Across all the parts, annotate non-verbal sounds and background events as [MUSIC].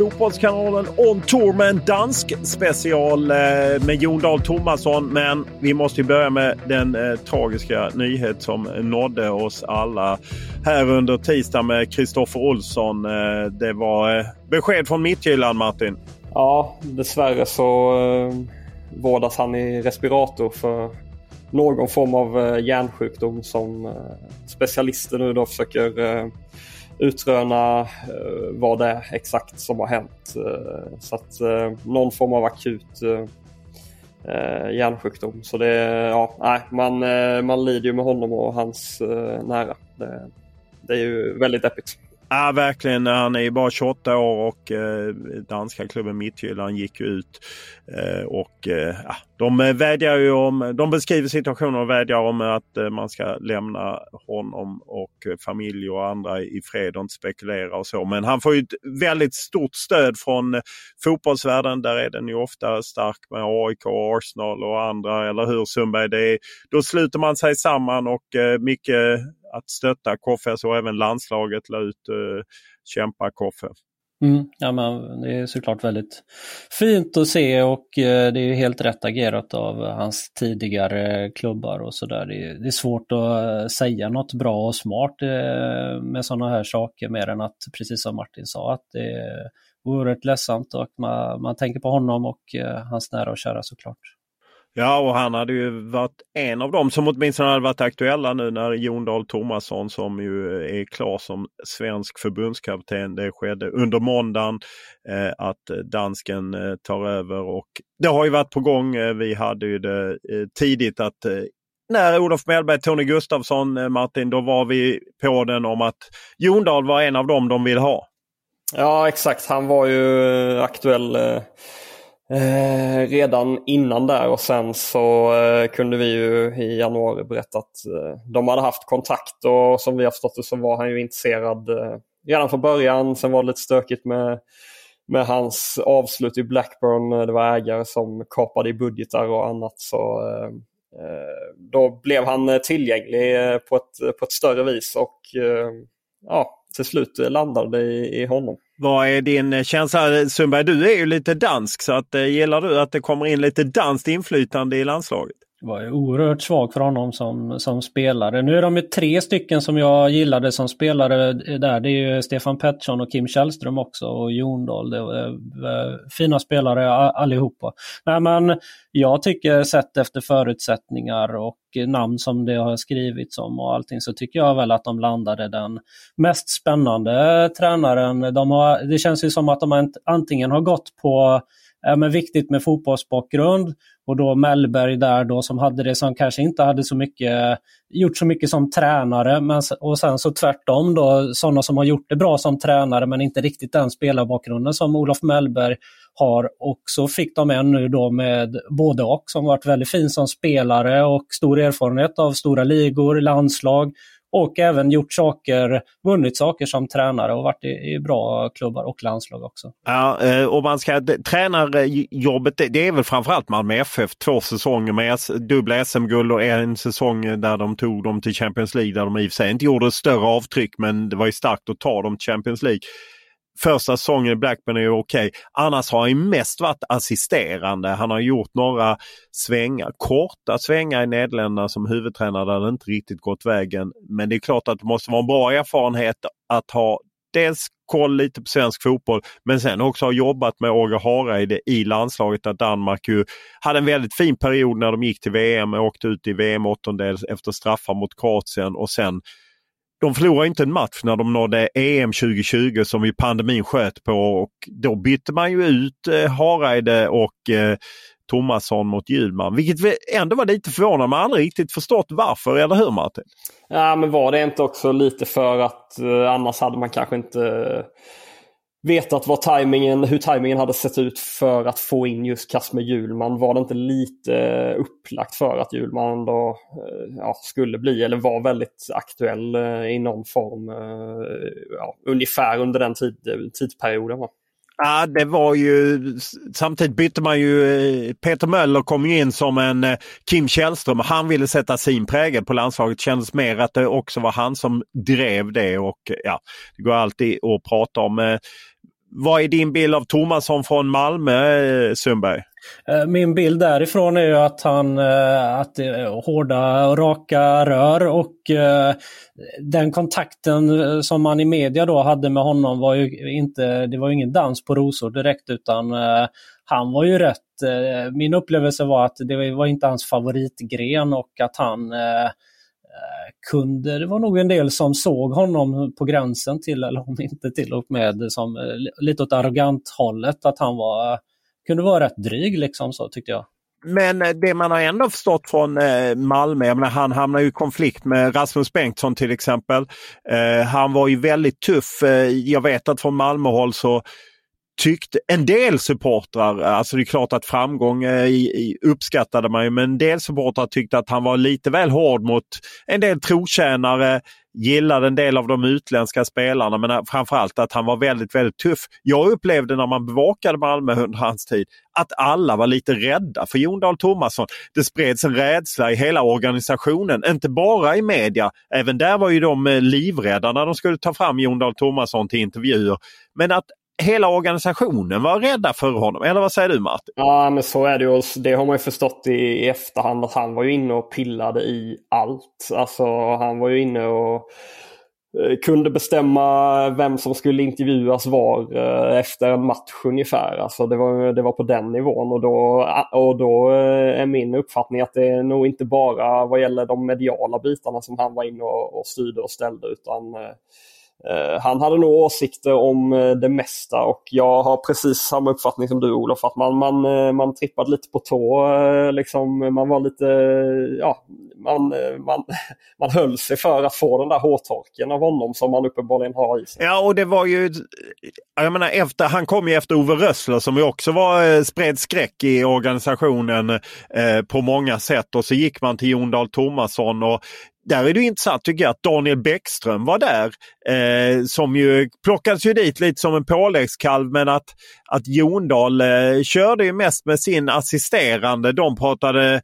Fotbollskanalen On Tour med en dansk special eh, med Jon Dahl Tomasson. Men vi måste börja med den eh, tragiska nyhet som nådde oss alla här under tisdag med Kristoffer Olsson. Eh, det var besked från Midtjylland, Martin. Ja, dessvärre så eh, vårdas han i respirator för någon form av eh, hjärnsjukdom som specialister nu då försöker utröna eh, vad det är exakt som har hänt. Eh, så att eh, någon form av akut eh, eh, hjärnsjukdom. Så det, ja, nej, man, eh, man lider ju med honom och hans eh, nära. Det, det är ju väldigt deppigt. Ja, verkligen. Han är ju bara 28 år och eh, danska klubben Midtjylland gick ut. Eh, och eh, De vädjar ju om, de beskriver situationen och vädjar om att eh, man ska lämna honom och familj och andra i fred och inte spekulera och så. Men han får ju ett väldigt stort stöd från fotbollsvärlden. Där är den ju ofta stark med AIK, Arsenal och andra. Eller hur Sundberg? Det är, då sluter man sig samman och eh, mycket att stötta Koffe så även landslaget la ut uh, kämpa Koffe. Mm, ja, men det är såklart väldigt fint att se och eh, det är helt rätt agerat av hans tidigare klubbar och sådär. Det, det, är svårt att eh, säga något bra och smart med sådana här saker mer än att, precis som Martin sa, att det är oerhört ledsamt och man, man tänker på honom och hans nära och kära såklart. Ja, och han hade ju varit en av dem som åtminstone hade varit aktuella nu när Jon Dahl Tomasson som ju är klar som svensk förbundskapten. Det skedde under måndagen eh, att dansken eh, tar över och det har ju varit på gång. Eh, vi hade ju det eh, tidigt att eh, när Olof Mellberg, Tony Gustafsson, eh, Martin, då var vi på den om att Jon Dahl var en av dem de vill ha. Ja exakt, han var ju eh, aktuell eh, Eh, redan innan där och sen så eh, kunde vi ju i januari berätta att eh, de hade haft kontakt och som vi har förstått det så var han ju intresserad eh, redan från början. Sen var det lite stökigt med, med hans avslut i Blackburn. Eh, det var ägare som kapade i budgetar och annat. Så eh, eh Då blev han eh, tillgänglig på ett, på ett större vis och ja, till slut landade det i, i honom. Vad är din känsla? Sundberg, du är ju lite dansk så att, eh, gillar du att det kommer in lite danskt inflytande i landslaget? Var ju oerhört svag för honom som, som spelare. Nu är de ju tre stycken som jag gillade som spelare där. Det är ju Stefan Pettersson och Kim Källström också och Jondal. Det eh, fina spelare allihopa. Nej, men jag tycker sett efter förutsättningar och namn som det har skrivits om och allting så tycker jag väl att de landade den mest spännande tränaren. De har, det känns ju som att de antingen har gått på ja, men viktigt med fotbollsbakgrund. Och då Mellberg där då som hade det som kanske inte hade så mycket, gjort så mycket som tränare. Men, och sen så tvärtom då sådana som har gjort det bra som tränare men inte riktigt den spelarbakgrunden som Olof Mellberg har. Och så fick de en nu då med både och som varit väldigt fin som spelare och stor erfarenhet av stora ligor, landslag och även gjort saker, vunnit saker som tränare och varit i, i bra klubbar och landslag också. Ja, eh, och man ska, tränarjobbet det är väl framförallt Malmö FF. Två säsonger med dubbla SM-guld och en säsong där de tog dem till Champions League där de i och för sig inte gjorde större avtryck men det var ju starkt att ta dem till Champions League första säsongen i Blackburn är okej. Okay. Annars har han mest varit assisterande. Han har gjort några svängar, korta svängar i Nederländerna som huvudtränare där det inte riktigt gått vägen. Men det är klart att det måste vara en bra erfarenhet att ha dels koll lite på svensk fotboll men sen också ha jobbat med Åge Hareide i landslaget där Danmark ju hade en väldigt fin period när de gick till VM och åkte ut i VM-åttondel efter straffar mot Kroatien och sen de förlorade inte en match när de nådde EM 2020 som ju pandemin sköt på och då bytte man ju ut eh, Hareide och eh, Tomasson mot Hjulman. Vilket ändå var lite förvånande. Man har aldrig riktigt förstått varför, eller hur Martin? Ja, men var det inte också lite för att eh, annars hade man kanske inte vetat vad tajmingen, hur tajmingen hade sett ut för att få in just Kasper Hjulman. Var det inte lite eh, upplagt för att Hjulman då eh, ja, skulle bli eller var väldigt aktuell eh, i någon form ja, ungefär under den tid, tidsperioden? Va? Ja, det var ju samtidigt bytte man ju. Peter Möller kom in som en Kim Källström. Han ville sätta sin prägel på landslaget. Det kändes mer att det också var han som drev det och ja, det går alltid att prata om. Vad är din bild av Tomasson från Malmö, eh, Sundberg? Eh, min bild därifrån är ju att han eh, att det är hårda och raka rör och den kontakten som man i media då hade med honom var ju inte, det var ingen dans på rosor direkt utan han var ju rätt, min upplevelse var att det var inte hans favoritgren och att han Eh, kunder. det var nog en del som såg honom på gränsen till, eller om inte till och med som eh, lite åt arrogant hållet, att han var, kunde vara rätt dryg liksom så tyckte jag. Men eh, det man har ändå förstått från Malmö, jag menar, han hamnade i konflikt med Rasmus Bengtsson till exempel. Han var ju väldigt tuff. Jag vet att från Malmöhåll så tyckte en del supportrar, alltså det är klart att framgång eh, i, i, uppskattade man ju, men en del supportrar tyckte att han var lite väl hård mot en del trotjänare, gillade en del av de utländska spelarna men framförallt att han var väldigt, väldigt tuff. Jag upplevde när man bevakade Malmö under hans tid att alla var lite rädda för Jon Dahl Tomasson. Det spreds en rädsla i hela organisationen, inte bara i media. Även där var ju de eh, livrädda när de skulle ta fram Jon Dahl Tomasson till intervjuer. Men att hela organisationen var rädda för honom. Eller vad säger du Martin? Ja men så är det ju. Det har man ju förstått i, efterhand att han var ju inne och pillade i allt. Alltså han var ju inne och eh, kunde bestämma vem som skulle intervjuas var eh, efter en match ungefär. Alltså det, var, det var på den nivån och då, eh, och då är min uppfattning att det är nog inte bara vad gäller de mediala bitarna som han var inne och, och styrde och ställde utan Eh, Eh, han hade nog åsikter om eh, det mesta och jag har precis samma uppfattning som du Olof. Att man, man, eh, man trippade lite på tå. Liksom, man var lite, ja, man, eh, man, [LAUGHS] man höll sig för att få den där hårtorken av honom som man uppenbarligen har i sig. Ja och det var ju, jag menar efter, han kom ju efter Ove Rössler som ju också var eh, spred skräck i organisationen eh, på många sätt och så gick man till Jon Dahl Tomasson och där är det intressant tycker jag att Daniel Bäckström var där. Eh, som ju plockades ju dit lite som en påläggskalv men att, att Jondal eh, körde ju mest med sin assisterande. De pratade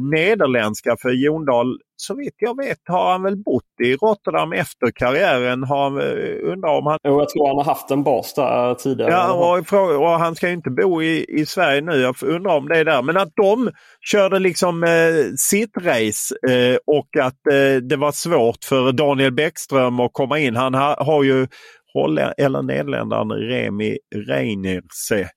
nederländska för Jondal, så vitt jag vet, har han väl bott i Rotterdam efter karriären. Har, eh, undrar om han... Jo, jag tror han har haft en bas där tidigare. Ja, och, och han ska ju inte bo i, i Sverige nu. Jag undrar om det är där. Men att de körde liksom eh, sitt race eh, och att eh, det var svårt för Daniel Bäckström att komma in. Han ha, har ju Holland, eller Nederländaren Remi Reinerse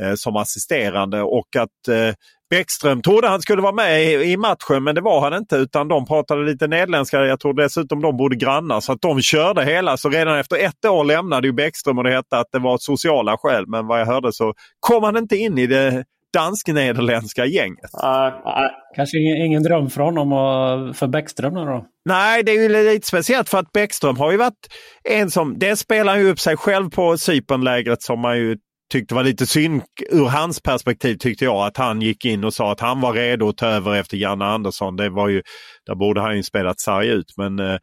eh, som assisterande och att eh, Bäckström trodde han skulle vara med i matchen men det var han inte utan de pratade lite nederländska. Jag tror dessutom de bodde grannar så att de körde hela. Så redan efter ett år lämnade ju Bäckström och det hette att det var sociala skäl. Men vad jag hörde så kom han inte in i det dansk-nederländska gänget. Uh, uh. Kanske ingen, ingen dröm för honom och för Bäckström då? Nej, det är ju lite speciellt för att Bäckström har ju varit en som... Det spelar ju upp sig själv på Cypernlägret som man ju tyckte var lite synd ur hans perspektiv tyckte jag att han gick in och sa att han var redo att ta över efter Janne Andersson. Det var ju, där borde han ju spelat sarg ut men eh,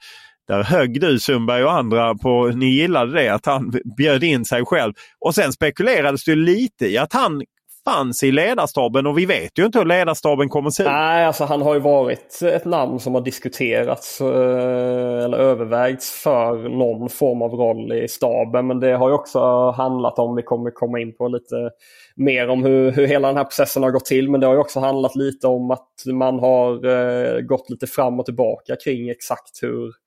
där högg du Sundberg och andra på, ni gillade det, att han bjöd in sig själv. Och sen spekulerades det lite i att han fanns i ledarstaben och vi vet ju inte hur ledarstaben kommer att se ut. Nej, alltså han har ju varit ett namn som har diskuterats eh, eller övervägts för någon form av roll i staben. Men det har ju också handlat om, vi kommer komma in på lite mer om hur, hur hela den här processen har gått till. Men det har ju också handlat lite om att man har eh, gått lite fram och tillbaka kring exakt hur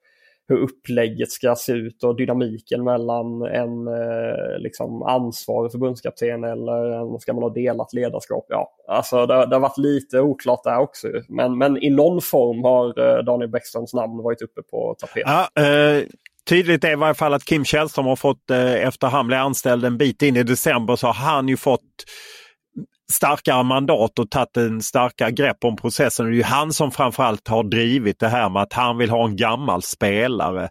hur upplägget ska se ut och dynamiken mellan en eh, liksom ansvarig förbundskapten eller en, ska man ha delat ledarskap? Ja, alltså det, det har varit lite oklart där också. Men, men i någon form har eh, Daniel Bäckströms namn varit uppe på tapeten. Ja, eh, tydligt är i varje fall att Kim Källström har fått, eh, efter han blev anställd en bit in i december, så har han ju fått starkare mandat och tagit en starkare grepp om processen. Det är ju han som framförallt har drivit det här med att han vill ha en gammal spelare.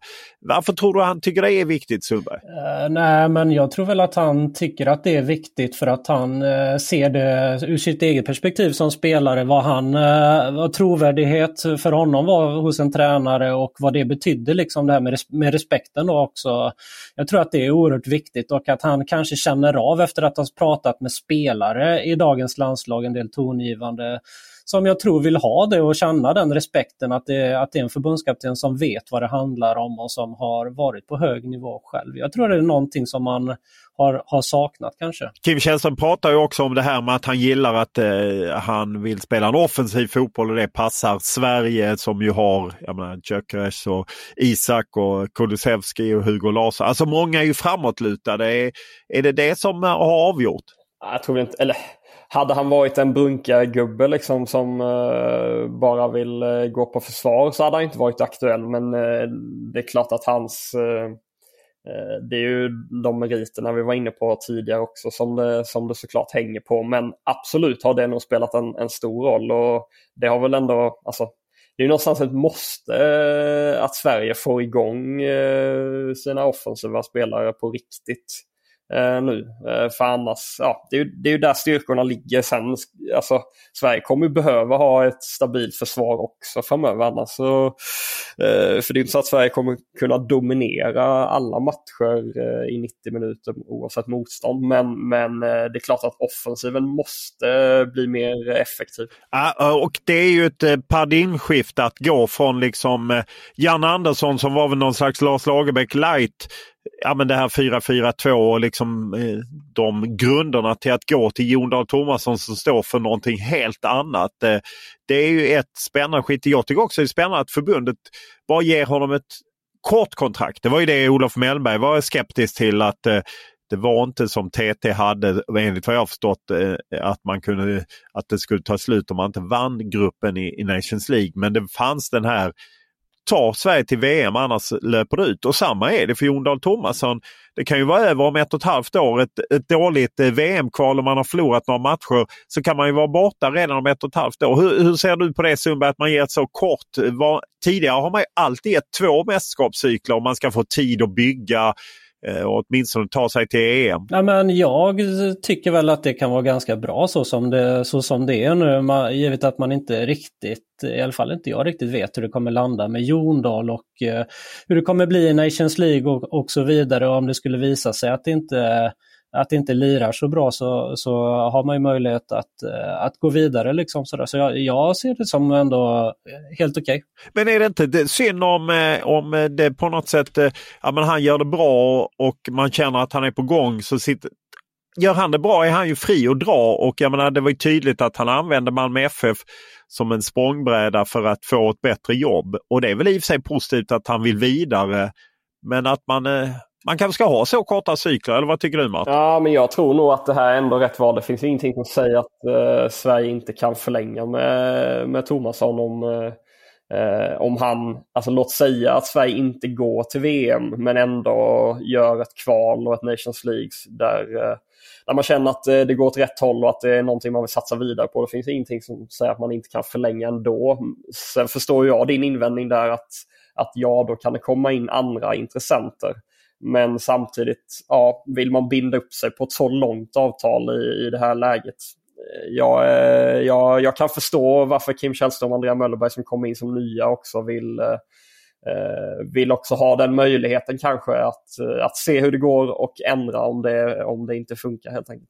Varför tror du han tycker det är viktigt Sundberg? Uh, nej, men jag tror väl att han tycker att det är viktigt för att han uh, ser det ur sitt eget perspektiv som spelare. Vad han, uh, vad trovärdighet för honom var hos en tränare och vad det betydde liksom det här med, res med respekten då också. Jag tror att det är oerhört viktigt och att han kanske känner av efter att ha pratat med spelare i dagens landslag, en del tongivande som jag tror vill ha det och känna den respekten att det, att det är en förbundskapten som vet vad det handlar om och som har varit på hög nivå själv. Jag tror det är någonting som man har, har saknat kanske. Kim Källström pratar ju också om det här med att han gillar att eh, han vill spela en offensiv fotboll och det passar Sverige som ju har Gyökeres och Isak och Kulusevski och Hugo Larsson. Alltså många är ju framåtlutade. Är, är det det som har avgjort? Jag tror inte, eller hade han varit en brunkargubbe liksom som uh, bara vill uh, gå på försvar så hade han inte varit aktuell. Men uh, det är klart att hans... det är ju de meriterna vi var inne på tidigare också som det, som det såklart hänger på. Men absolut har det nog spelat en, en stor roll och det har väl ändå... Alltså, det är någonstans ett måste att Sverige får igång sina offensiva spelare på riktigt eh, nu. Eh, för annars, ja, det är, ju, det är ju där styrkorna ligger sen. Alltså, Sverige kommer ju behöva ha ett stabilt försvar också framöver. Annars så, eh, för det är inte så att Sverige kommer kunna dominera alla matcher eh, i 90 minuter oavsett motstånd. Men, men eh, det är klart att offensiven måste eh, bli mer effektiv. Ja, eh, och det är ju ett eh, paradigmskifte att gå från liksom Jan Andersson som var väl någon slags Lars Lagerbäck light ja, men det här 4-4-2 och liksom, eh, de grunderna till att gå till Jon Dahl Tomasson som står för någonting helt annat. Eh, det är ju ett spännande skit. Jag tycker också det är spännande att förbundet bara ger honom ett kort kontrakt. Det var ju det Olof Mellberg var skeptisk till att eh, det var inte som TT hade, enligt vad jag förstått, eh, att, man kunde, att det skulle ta slut om man inte vann gruppen i, i Nations League. Men det fanns den här ta Sverige till VM annars löper det ut. Och samma är det för Jon Dahl Tomasson. Det kan ju vara över om ett och ett halvt år. Ett, ett dåligt eh, VM-kval om man har förlorat några matcher så kan man ju vara borta redan om ett och ett halvt år. Hur, hur ser du på det Sundberg att man ger ett så kort? Eh, Var, tidigare har man ju alltid gett två mästerskapscykler om man ska få tid att bygga Eh, och åtminstone ta sig till EM? Ja, men jag tycker väl att det kan vara ganska bra så som det, så som det är nu, man, givet att man inte riktigt, i alla fall inte jag riktigt vet hur det kommer landa med Jondal och eh, hur det kommer bli i Nations League och, och så vidare. Och om det skulle visa sig att det inte att det inte lirar så bra så, så har man ju möjlighet att, eh, att gå vidare. Liksom sådär. Så jag, jag ser det som ändå eh, helt okej. Okay. Men är det inte det, synd om, eh, om det på något sätt, ja, men han gör det bra och man känner att han är på gång så sitter, Gör han det bra är han ju fri att dra och jag menar det var ju tydligt att han använde Malmö FF som en språngbräda för att få ett bättre jobb. Och det är väl i och för sig positivt att han vill vidare. Men att man man kanske ska ha så korta cykler, eller vad tycker du Martin? Ja, men jag tror nog att det här är ändå rätt val. Det finns ingenting som säger att eh, Sverige inte kan förlänga med, med Tomasson om, eh, eh, om han, alltså låt säga att Sverige inte går till VM men ändå gör ett kval och ett Nations League där, eh, där man känner att eh, det går åt rätt håll och att det är någonting man vill satsa vidare på. Det finns ingenting som säger att man inte kan förlänga ändå. Sen förstår jag din invändning där att, att ja, då kan det komma in andra intressenter. Men samtidigt, ja, vill man binda upp sig på ett så långt avtal i, i det här läget? Jag, eh, jag, jag kan förstå varför Kim Källström och Andrea Möllerberg som kommer in som nya också vill, eh, eh, vill också ha den möjligheten kanske att, att se hur det går och ändra om det, om det inte funkar helt enkelt.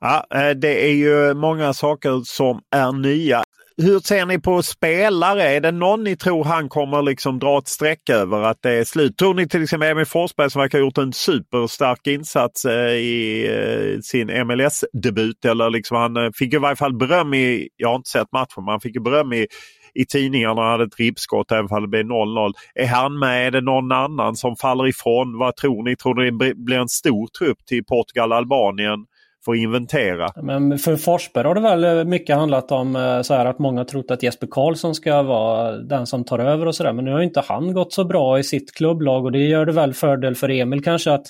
Ja, eh, det är ju många saker som är nya. Hur ser ni på spelare? Är det någon ni tror han kommer liksom dra ett streck över att det är slut? Tror ni till exempel Emil Forsberg som verkar ha gjort en superstark insats eh, i eh, sin MLS-debut eller liksom han fick i varje fall beröm i, jag har inte sett matchen, men han fick beröm i i tidningarna hade ett ribbskott även om det blev 0-0. Är han med? Är det någon annan som faller ifrån? Vad tror ni? Tror ni det blir en stor trupp till Portugal-Albanien? Att inventera. Men för Forsberg har det väl mycket handlat om så här att många trott att Jesper Karlsson ska vara den som tar över och sådär. Men nu har inte han gått så bra i sitt klubblag och det gör det väl fördel för Emil kanske att,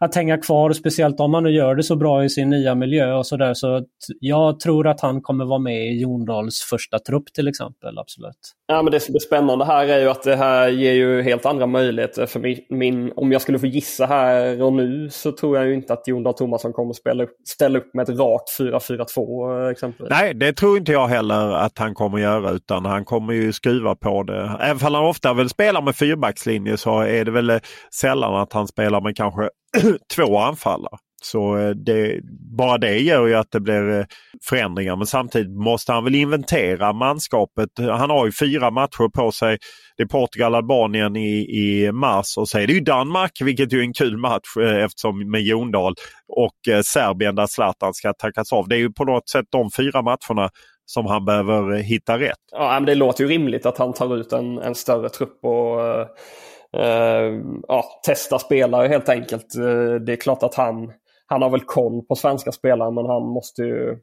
att hänga kvar. Speciellt om han nu gör det så bra i sin nya miljö och sådär. Så jag tror att han kommer vara med i Jondals första trupp till exempel. Absolut. Ja, men det som är spännande här är ju att det här ger ju helt andra möjligheter. För min, min om jag skulle få gissa här och nu så tror jag ju inte att Jon Dahl Tomasson kommer spela upp ställa upp med ett rakt 4-4-2 eh, exempelvis. Nej, det tror inte jag heller att han kommer göra utan han kommer ju skruva på det. Även om han ofta väl spelar med fyrbackslinje så är det väl eh, sällan att han spelar med kanske [CLEARS THROAT] två anfallare. Så eh, det, bara det gör ju att det blir förändringar. Men samtidigt måste han väl inventera manskapet. Han har ju fyra matcher på sig. Det är Portugal, Albanien i, i mars och så är det ju Danmark, vilket ju är en kul match eh, eftersom med Jondal och eh, Serbien där Zlatan ska tackas av. Det är ju på något sätt de fyra matcherna som han behöver eh, hitta rätt. Ja, men Det låter ju rimligt att han tar ut en, en större trupp och uh, ja, testa spelare helt enkelt. Det är klart att han han har väl koll på svenska spelare men han måste ju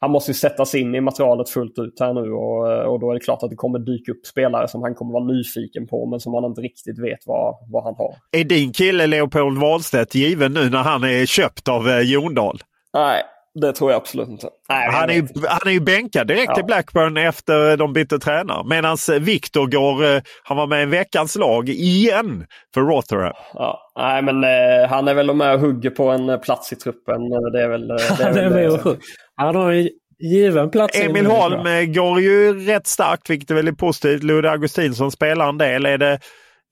han måste ju sätta sig in i materialet fullt ut här nu och, och då är det klart att det kommer dyka upp spelare som han kommer vara nyfiken på men som han inte riktigt vet vad, vad han har. Är din kille Leopold Wahlstedt given nu när han är köpt av eh, Jondal? Nej, det tror jag absolut inte. Nej, han, är ju, han är ju bänkad direkt ja. i Blackburn efter de bytte tränare. Medan Viktor går, han var med i veckans lag igen för Rotherham. Ja, nej men eh, han är väl med och hugger på en plats i truppen. Det är väl det. Är [LAUGHS] han är med och hugger. Han har en given plats. Emil Holm går ju rätt starkt vilket är väldigt positivt. Ludde Augustinsson spelar en del. Är det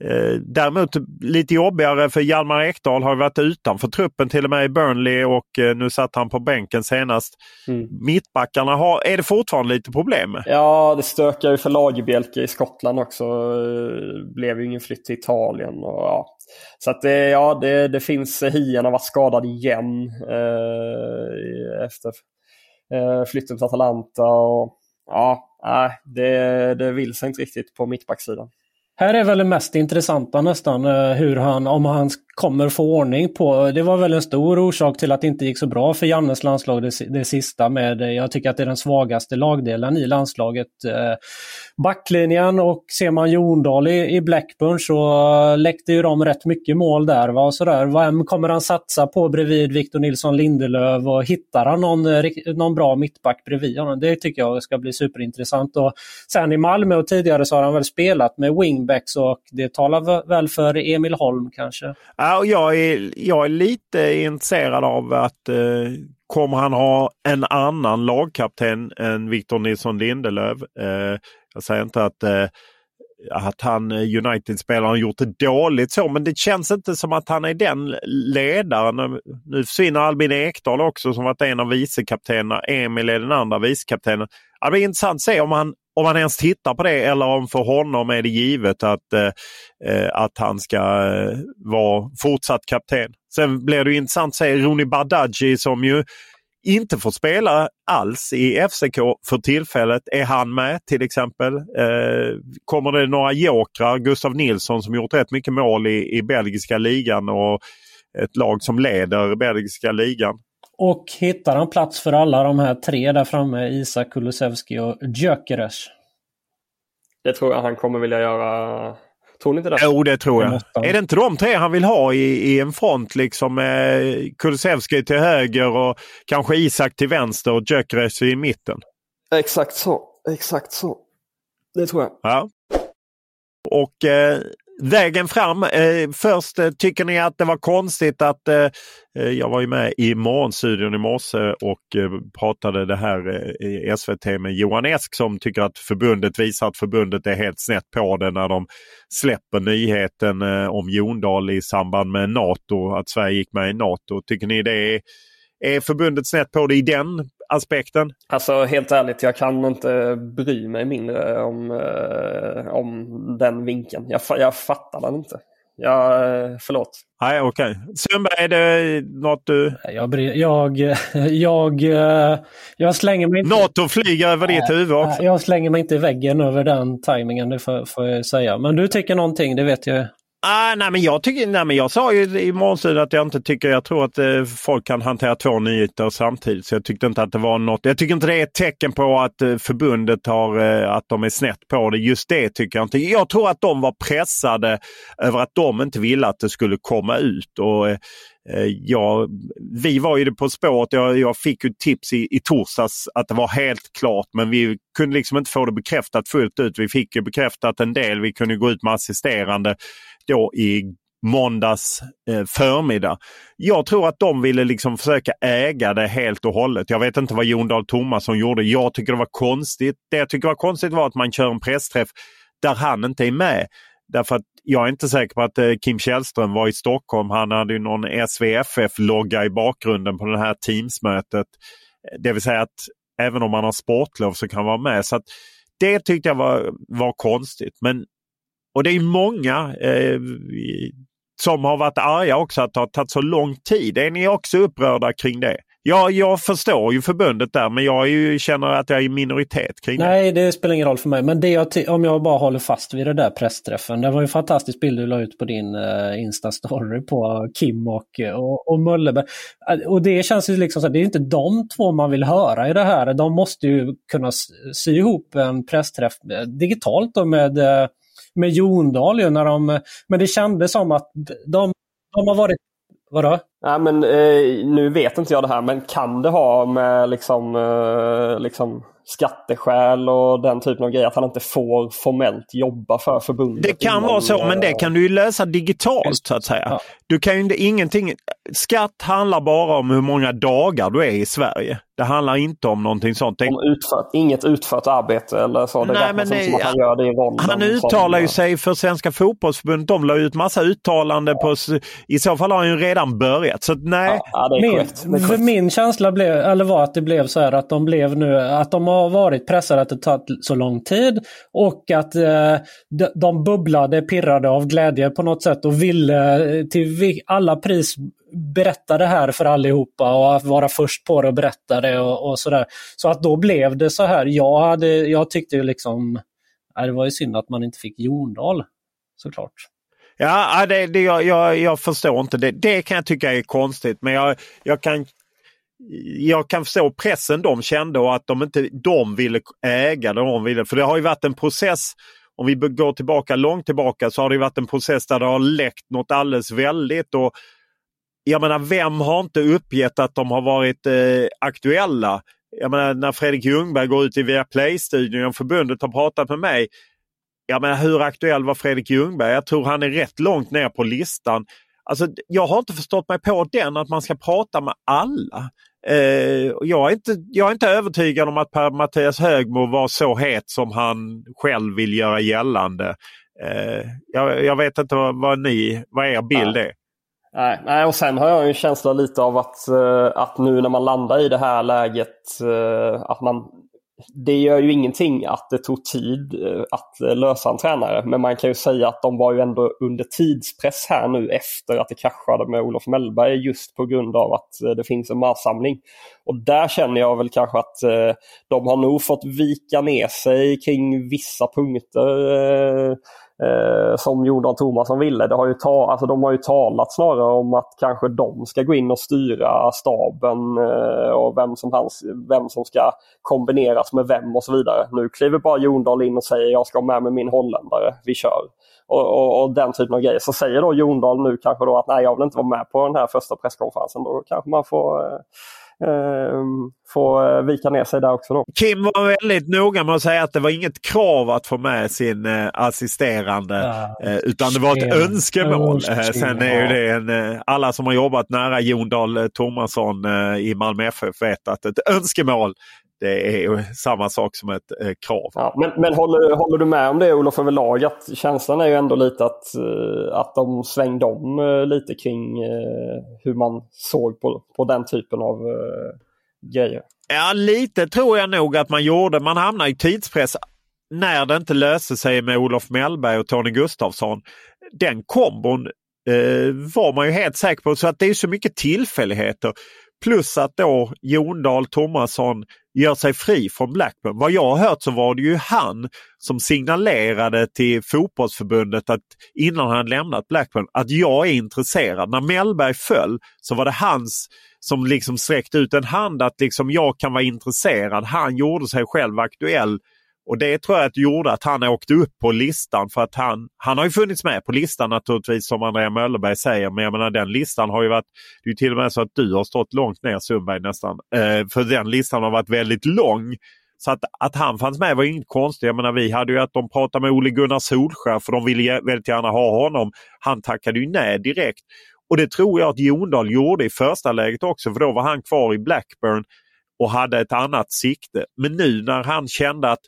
Eh, däremot lite jobbigare för Hjalmar Ekdal har varit utanför truppen till och med i Burnley och eh, nu satt han på bänken senast. Mm. Mittbackarna har, är det fortfarande lite problem med? Ja, det stökar ju för Lagerbielke i Skottland också. Det blev ju ingen flytt till Italien. Och, ja. Så att det, ja, det, det finns, Hien har varit skadad igen eh, efter eh, Eh, flytten till Atalanta. Och, ja, det, det vill sig inte riktigt på mittbacksidan. Här är väl det mest intressanta nästan eh, hur han, om han kommer få ordning på. Det var väl en stor orsak till att det inte gick så bra för Jannes landslag det, det sista med, eh, jag tycker att det är den svagaste lagdelen i landslaget. Eh, backlinjen och ser man Jondal i, i Blackburn så läckte ju de rätt mycket mål där. Va? Så där. Vem kommer han satsa på bredvid Victor Nilsson Lindelöf och hittar han någon, eh, någon bra mittback bredvid honom? Det tycker jag ska bli superintressant. Och sen i Malmö och tidigare så har han väl spelat med wingbacks och det talar väl för Emil Holm kanske? Ja, och jag, är, jag är lite intresserad av att eh, kommer han ha en annan lagkapten än Victor Nilsson Lindelöf? Eh, jag säger inte att, eh, att han eh, United-spelaren gjort det dåligt så, men det känns inte som att han är den ledaren. Nu försvinner Albin Ekdal också som varit en av vicekaptenerna. Emil är den andra vicekaptenen. Det blir intressant att se om han om han ens tittar på det eller om för honom är det givet att, eh, eh att han ska eh, vara fortsatt kapten. Sen blir det intressant att se Roni Badaji som ju inte får spela alls i FCK för tillfället. Är han med till exempel? Eh, kommer det några jokrar? Gustav Nilsson som gjort rätt mycket mål i, i belgiska ligan och ett lag som leder belgiska ligan. Och hittar han plats för alla de här tre där framme, Isak, Kulusevski och Gyökeres? Det tror jag han kommer vilja göra. Tror ni inte det? Jo, det tror jag. Det är det inte de tre han vill ha i, i en front liksom med Kulusevski till höger och kanske Isak till vänster och Gyökeres i mitten? Exakt så. Exakt så. Det tror jag. Ja. Och eh, Vägen fram. Eh, först eh, tycker ni att det var konstigt att eh, eh, jag var ju med i Morgonstudion i morse och eh, pratade det här eh, i SVT med Johan Esk som tycker att förbundet visar att förbundet är helt snett på det när de släpper nyheten eh, om Jondal i samband med NATO, att Sverige gick med i NATO. Tycker ni det är, är förbundet snett på det i den aspekten? Alltså helt ärligt, jag kan inte bry mig mindre om, eh, om den vinkeln. Jag, jag fattar den inte. Jag, eh, förlåt. Nej, okej. Okay. Sundberg, är det något du... Jag, jag, [LAUGHS] jag, eh, jag slänger mig inte... NATO flyger över ditt huvud också. Jag slänger mig inte i väggen över den tajmingen, det får, får jag säga. Men du tycker någonting, det vet jag. Ah, nej, men jag, tycker, nej, men jag sa ju i morgonstudion att jag inte tycker, jag tror att eh, folk kan hantera två nyheter samtidigt. Så jag tyckte inte att det var något, jag tycker inte det är ett tecken på att eh, förbundet har, eh, att de är snett på det. Just det tycker jag inte. Jag tror att de var pressade över att de inte ville att det skulle komma ut. Och, eh, Eh, ja, vi var ju på spåret. Jag, jag fick ju tips i, i torsdags att det var helt klart men vi kunde liksom inte få det bekräftat fullt ut. Vi fick ju bekräftat en del. Vi kunde gå ut med assisterande då i måndags eh, förmiddag. Jag tror att de ville liksom försöka äga det helt och hållet. Jag vet inte vad Jon Dahl Tomasson gjorde. Jag tycker det var konstigt. Det jag tycker var konstigt var att man kör en pressträff där han inte är med. Därför att jag är inte säker på att eh, Kim Källström var i Stockholm. Han hade ju någon SVFF-logga i bakgrunden på det här Teams-mötet. Det vill säga att även om man har sportlov så kan man vara med. Så att Det tyckte jag var, var konstigt. Men och det är många eh, som har varit arga också att det har tagit så lång tid. Är ni också upprörda kring det? Ja, jag förstår ju förbundet där men jag ju, känner att jag är i minoritet kring det. Nej, det spelar ingen roll för mig. Men det jag om jag bara håller fast vid det där pressträffen. Det var en fantastisk bild du la ut på din uh, Insta-story på Kim och, och, och Mölleberg. Äh, och det känns ju liksom så att det är inte de två man vill höra i det här. De måste ju kunna sy ihop en pressträff eh, digitalt då med eh, med Jondal när de, men det kändes som att de, de har varit Vadå? Nej, men, eh, nu vet inte jag det här, men kan det ha med liksom, eh, liksom skatteskäl och den typen av grejer. Att han inte får formellt jobba för förbundet. Det kan vara så, men det kan du ju lösa digitalt så att säga. Ja. Du kan ju inte, ingenting, skatt handlar bara om hur många dagar du är i Sverige. Det handlar inte om någonting sånt. Om utfört, inget utfört arbete eller så? Det Nej, men nej, som att han gör det i rollen. Han uttalar ju sig för Svenska fotbollsförbundet. De la ut massa uttalande ja. på... I så fall har han ju redan börjat. Så nej. Ja, min, korrekt. min känsla blev, eller var att det blev så här att de blev nu, att de har varit pressade att det tagit så lång tid och att eh, de, de bubblade, pirrade av glädje på något sätt och ville eh, till alla pris berätta det här för allihopa och att vara först på det och berätta det och, och sådär. Så att då blev det så här. Jag, hade, jag tyckte ju liksom, nej, det var ju synd att man inte fick Jondal såklart. Ja, det, det, jag, jag, jag förstår inte det. Det kan jag tycka är konstigt men jag, jag kan jag kan förstå pressen de kände och att de inte de ville äga det de ville. För det har ju varit en process om vi går tillbaka långt tillbaka så har det varit en process där det har läckt något alldeles väldigt. Och jag menar, vem har inte uppgett att de har varit eh, aktuella? Jag menar, när Fredrik Ljungberg går ut i Viaplay-studion och förbundet har pratat med mig. Jag menar, hur aktuell var Fredrik Ljungberg? Jag tror han är rätt långt ner på listan. Alltså, jag har inte förstått mig på den att man ska prata med alla. Eh, jag, är inte, jag är inte övertygad om att per Mattias Högmo var så het som han själv vill göra gällande. Eh, jag, jag, vet inte vad, vad, ni, vad er bild är. Nej, nej, och sen har jag en känsla lite av att, uh, att nu när man landar i det här läget uh, att man det gör ju ingenting att det tog tid eh, att lösa en tränare. Men man kan ju säga att de var ju ändå under tidspress här nu efter att det kraschade med Olof Mellberg just på grund av att eh, det finns en massamling. Och där känner jag väl kanske att eh, de har nog fått vika ner sig kring vissa punkter eh, som Jordan Thomasson ville. Det har ju ta, alltså de har ju talat snarare om att kanske de ska gå in och styra staben eh, och vem som, hans, vem som ska kombineras med vem och så vidare. Nu kliver bara Jondal in och säger jag ska ha med mig min holländare, vi kör. Och, och, och, den typen av grejer. Så säger då Jondal nu kanske då att nej jag vill inte vara med på den här första presskonferensen. Då kanske man får eh, eh, få eh, vika ner sig där också. Då. Kim var väldigt noga med att säga att det var inget krav att få med sin eh, assisterande ja, eh, utan det var ett sten. önskemål. Sen är ju det en, alla som har jobbat nära Jon Dahl Tomasson i Malmö FF vet att ett önskemål det är samma sak som ett eh, krav. Ja, men men håller, håller du med om det Olof överlag? Att känslan är ju ändå lite att, eh, att de svängde om eh, lite kring eh, hur man såg på, på den typen av eh, grejer. Ja, lite tror jag nog att man gjorde. Man hamnade i tidspress när det inte löste sig med Olof Mellberg och Tony Gustafsson. Den kombon eh, var man ju helt säker på. Så att det är så mycket tillfälligheter. Plus att då Jondal Tomasson gör sig fri från Blackburn. Vad jag har hört så var det ju han som signalerade till fotbollsförbundet att innan han lämnat Blackburn att jag är intresserad. När Mellberg föll så var det hans som liksom sträckte ut en hand att liksom jag kan vara intresserad. Han gjorde sig själv aktuell och det tror jag att gjorde att han åkte upp på listan för att han, han har ju funnits med på listan naturligtvis som Andrea Möllerberg säger. Men jag menar den listan har ju varit, det är till och med så att du har stått långt ner Sundberg nästan. Eh, för den listan har varit väldigt lång. Så att, att han fanns med var inget konstigt. Jag menar vi hade ju att de pratade med Ole Gunnar Solskär för de ville väldigt gärna ha honom. Han tackade ju nej direkt. Och det tror jag att Jondal gjorde i första läget också för då var han kvar i Blackburn och hade ett annat sikte. Men nu när han kände att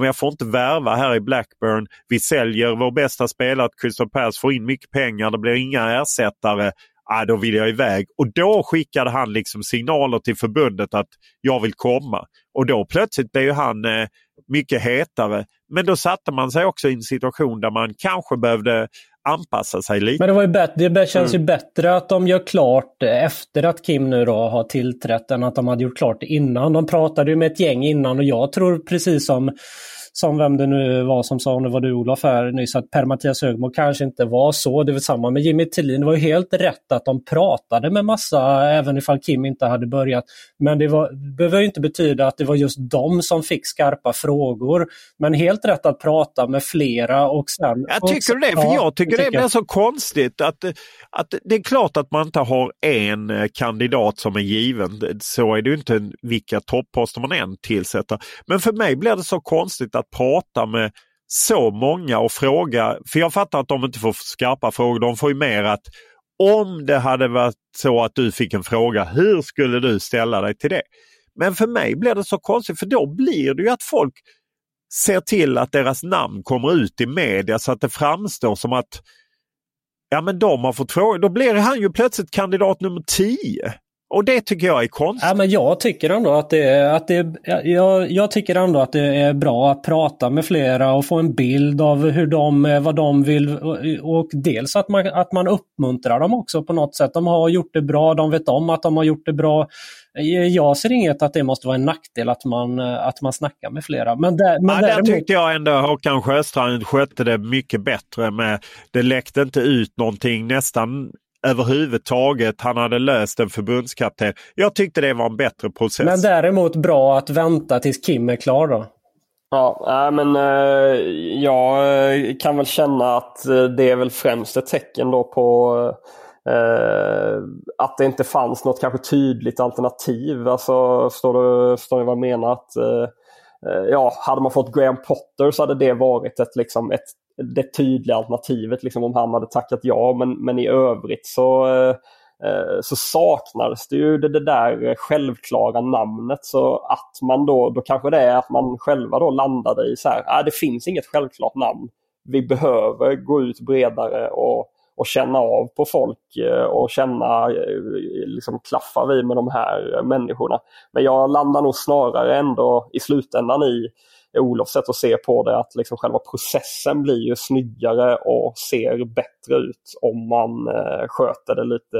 jag får inte värva här i Blackburn. Vi säljer vår bästa spelare, Crystal Palace, får in mycket pengar, det blir inga ersättare. Ah, då vill jag iväg. Och då skickade han liksom signaler till förbundet att jag vill komma. Och då plötsligt blev han eh, mycket hetare. Men då satte man sig också i en situation där man kanske behövde anpassa sig lite. Men det, var ju bättre, det känns mm. ju bättre att de gör klart efter att Kim nu då har tillträtt än att de hade gjort klart det innan. De pratade ju med ett gäng innan och jag tror precis som som vem det nu var som sa, om det var du Olof här nyss, att Per-Mattias Högmo kanske inte var så. Det var samma med Jimmy Tillin. Det var helt rätt att de pratade med massa, även ifall Kim inte hade börjat. Men det, var, behöver inte betyda att det var just de som fick skarpa frågor. Men helt rätt att prata med flera och sen... Jag tycker det, för jag tycker det blir så konstigt att, att det är klart att man inte har en eh, kandidat som är given. Så är det inte vilka topposter man än tillsätter. Men för mig blir det så konstigt att prata med så många och fråga, för jag fattar att de inte får skarpa frågor, de får ju mer att Om det hade varit så att du fick en fråga, hur skulle du ställa dig till det? Men för mig blir det så konstigt för då blir det ju att folk ser till att deras namn kommer ut i media så att det framstår som att ja men de har fått fråga. Då blir han ju plötsligt kandidat nummer 10. Och det tycker jag är konstigt. Ja, men jag tycker ändå att det, att det, jag, jag tycker ändå att det är bra att prata med flera och få en bild av hur de, vad de vill. Och dels att man, att man uppmuntrar dem också på något sätt. De har gjort det bra, de vet om att de har gjort det bra. Jag ser inget att det måste vara en nackdel att man, att man snackar med flera. Men, där, men ja, däremot... där tyckte jag ändå Håkan Sjöstrand skötte det mycket bättre. med Det läckte inte ut någonting nästan överhuvudtaget. Han hade löst en förbundskapten. Jag tyckte det var en bättre process. Men däremot bra att vänta tills Kim är klar då? Ja, men eh, jag kan väl känna att det är väl främst ett tecken då på att det inte fanns något kanske tydligt alternativ. Alltså, förstår du, förstår du vad jag menar? Att, ja, hade man fått Graham Potter så hade det varit ett, liksom, ett det tydliga alternativet liksom, om han hade tackat ja. Men, men i övrigt så, eh, eh, så saknades det ju det, det, där självklara namnet. Så att man då, då kanske det är att man själva då landade i så här, äh, det finns inget självklart namn. Vi behöver gå ut bredare och, och känna av på folk eh, och känna, eh, liksom klaffar vi med de här människorna. Men jag landar nog snarare ändå i slutändan i Olofs sätt att se på det att liksom själva processen blir ju snyggare och ser bättre ut om man eh, sköter det lite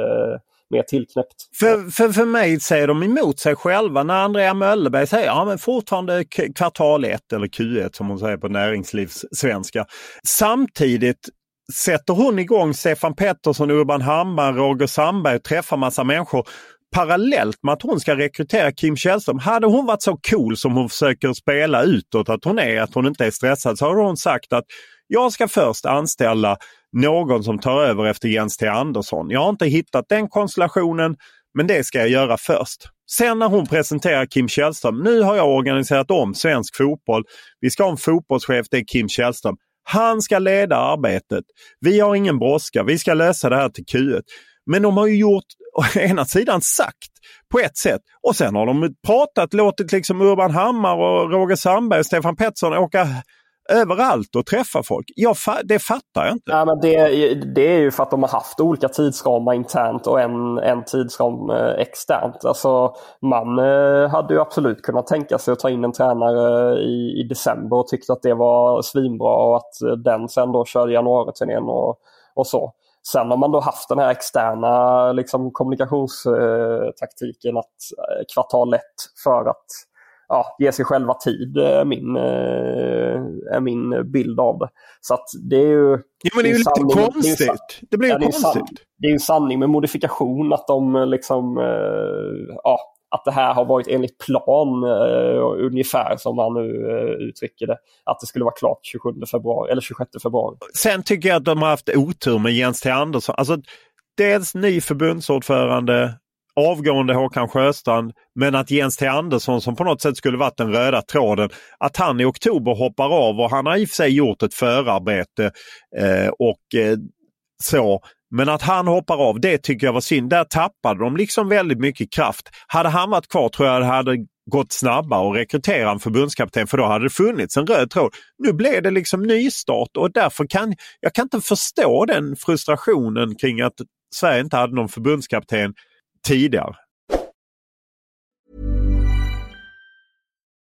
mer tillknäppt. För, för, för mig säger de emot sig själva när Andrea Möllerberg säger ja men fortfarande kvartal 1 eller Q1 som hon säger på näringslivssvenska. Samtidigt sätter hon igång Stefan Pettersson, Urban Hammar, Roger Sandberg och träffar massa människor parallellt med att hon ska rekrytera Kim Källström. Hade hon varit så cool som hon försöker spela utåt att hon är, att hon inte är stressad, så har hon sagt att jag ska först anställa någon som tar över efter Jens T Andersson. Jag har inte hittat den konstellationen men det ska jag göra först. Sen när hon presenterar Kim Källström, nu har jag organiserat om svensk fotboll. Vi ska ha en fotbollschef, det är Kim Källström. Han ska leda arbetet. Vi har ingen brådska, vi ska lösa det här till Q1. Men de har ju gjort, å ena sidan sagt på ett sätt och sen har de pratat, låtit liksom Urban Hammar och Roger Sandberg och Stefan Pettersson åka överallt och träffa folk. Jag, det fattar jag inte. Ja, men det, det är ju för att de har haft olika tidsramar internt och en, en tidsram eh, externt. Alltså, man eh, hade ju absolut kunnat tänka sig att ta in en tränare eh, i, i december och tyckte att det var svinbra och att den sen då körde januariturnén och, och så. Sen har man då haft den här externa liksom, kommunikationstaktiken att eh, kvartal ett för att ja, ge sig själva tid är min, eh, är min bild av det. Så att det är ju... Ja, men det är ju lite konstigt. Det, det blir ju ja, konstigt. Det är en sanning med modifikation att de liksom, eh, ja, att det här har varit enligt plan uh, ungefär som man nu uh, uttrycker det. Att det skulle vara klart 27 februari eller 26 februari. Sen tycker jag att de har haft otur med Jens T Andersson. Alltså, dels ny förbundsordförande, avgående Håkan Sjöstrand, men att Jens T Andersson som på något sätt skulle varit den röda tråden, att han i oktober hoppar av och han har i och för sig gjort ett förarbete eh, och eh, så. Men att han hoppar av, det tycker jag var synd. Där tappade de liksom väldigt mycket kraft. Hade han varit kvar tror jag det hade gått snabbare att rekrytera en förbundskapten för då hade det funnits en röd tråd. Nu blev det liksom nystart och därför kan jag kan inte förstå den frustrationen kring att Sverige inte hade någon förbundskapten tidigare.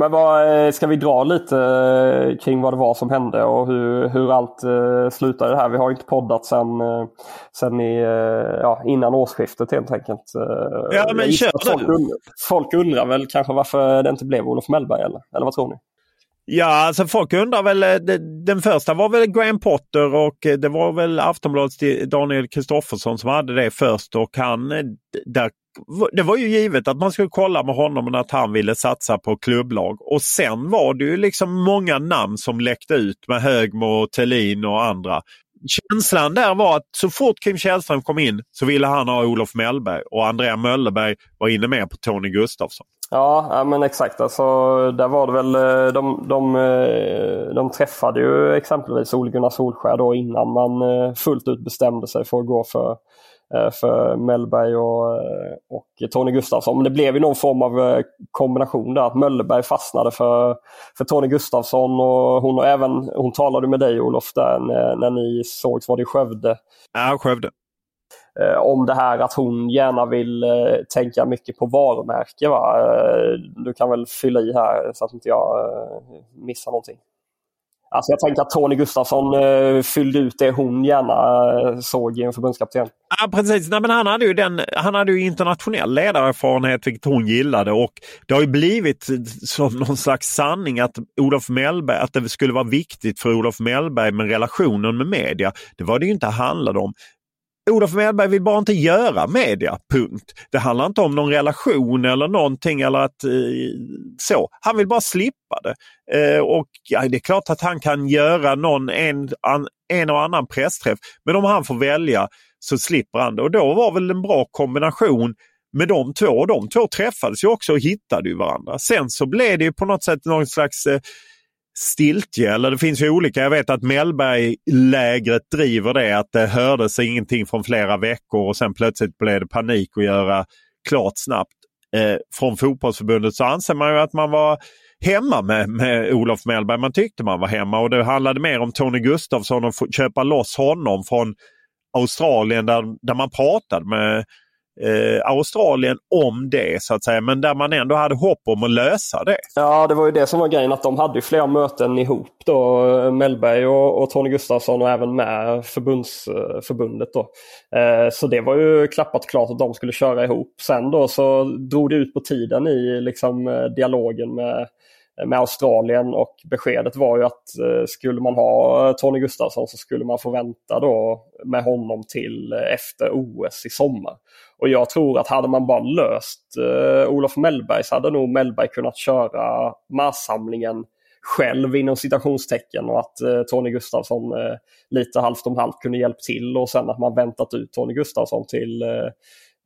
Men vad, eh, ska vi dra lite eh, kring vad det var som hände och hur, hur allt uh, slutade här? Vi har inte poddat sen, sen i, ja, innan årsskiftet helt enkelt. ja, men kör folk, undrar, folk undrar väl kanske varför det inte blev Olof Mellberg eller, eller vad tror ni? Ja, alltså folk undrar väl. Eh, den första var väl Graham Potter och eh, det var väl Aftonbladets Daniel Kristoffersson som hade det först och han, eh, där det var ju givet att man skulle kolla med honom och att han ville satsa på klubblag. Och sen var det ju liksom många namn som läckte ut med Högmo, Tellin och andra. Känslan där var att så fort Kim Källström kom in så ville han ha Olof Mellberg och Andrea Möllerberg var inne med på Tony Gustafsson. Ja, men exakt. Alltså, där var det väl, eh, de, de, eh, de träffade ju exempelvis Ole Gunnar Solskär då innan man eh, fullt ut bestämde sig för att gå för för Mellberg och, och Tony Gustafsson. Men det blev ju någon form av kombination där. Att Möllerberg fastnade för, för Tony Gustafsson och hon, och även, hon talade med dig Olof där när, när ni sågs, var det i Skövde? Ja, Skövde. Eh, om det här att hon gärna vill eh, tänka mycket på varumärke. Va? Eh, du kan väl fylla i här så att inte jag missar någonting. Alltså jag tänker att Tony Gustafsson fyllde ut det hon gärna såg i en förbundskapten. Ja, precis. Nej, men han, hade ju den, han hade ju internationell ledarerfarenhet vilket hon gillade och det har ju blivit som någon slags sanning att Olof Mellberg, att det skulle vara viktigt för Olof Mellberg med relationen med media. Det var det ju inte handlade om. Olof Mellberg vill bara inte göra media, punkt. Det handlar inte om någon relation eller någonting eller att eh, så. Han vill bara slippa det. Eh, och ja, Det är klart att han kan göra någon, en, an, en och annan pressträff. Men om han får välja så slipper han det. Och då var väl en bra kombination med de två. Och de två träffades ju också och hittade ju varandra. Sen så blev det ju på något sätt någon slags eh, stiltje. Eller det finns ju olika. Jag vet att Mellberg-lägret driver det att det hördes ingenting från flera veckor och sen plötsligt blev det panik att göra klart snabbt. Eh, från fotbollsförbundet så anser man ju att man var hemma med, med Olof Mellberg. Man tyckte man var hemma och det handlade mer om Tony Gustafsson och köpa loss honom från Australien där, där man pratade med eh, Australien om det så att säga. Men där man ändå hade hopp om att lösa det. Ja, det var ju det som var grejen att de hade flera möten ihop då. Eh, Mellberg och, och Tony Gustafsson och även med förbunds, eh, förbundet då. Eh, så det var ju klappat klart att de skulle köra ihop. Sen då så drog det ut på tiden i liksom, eh, dialogen med Eh, med Australien och beskedet var ju att eh, skulle man ha eh, Tony Gustafsson så skulle man få vänta då med honom till efter OS i sommar. Och jag tror att hade man bara löst eh, Olof Mellberg så hade nog Mellberg kunnat köra marssamlingen själv inom citationstecken och att eh, Tony Gustafsson eh, lite halvt om halvt kunde hjälpt till och sen att man väntat ut Tony Gustafsson till, eh,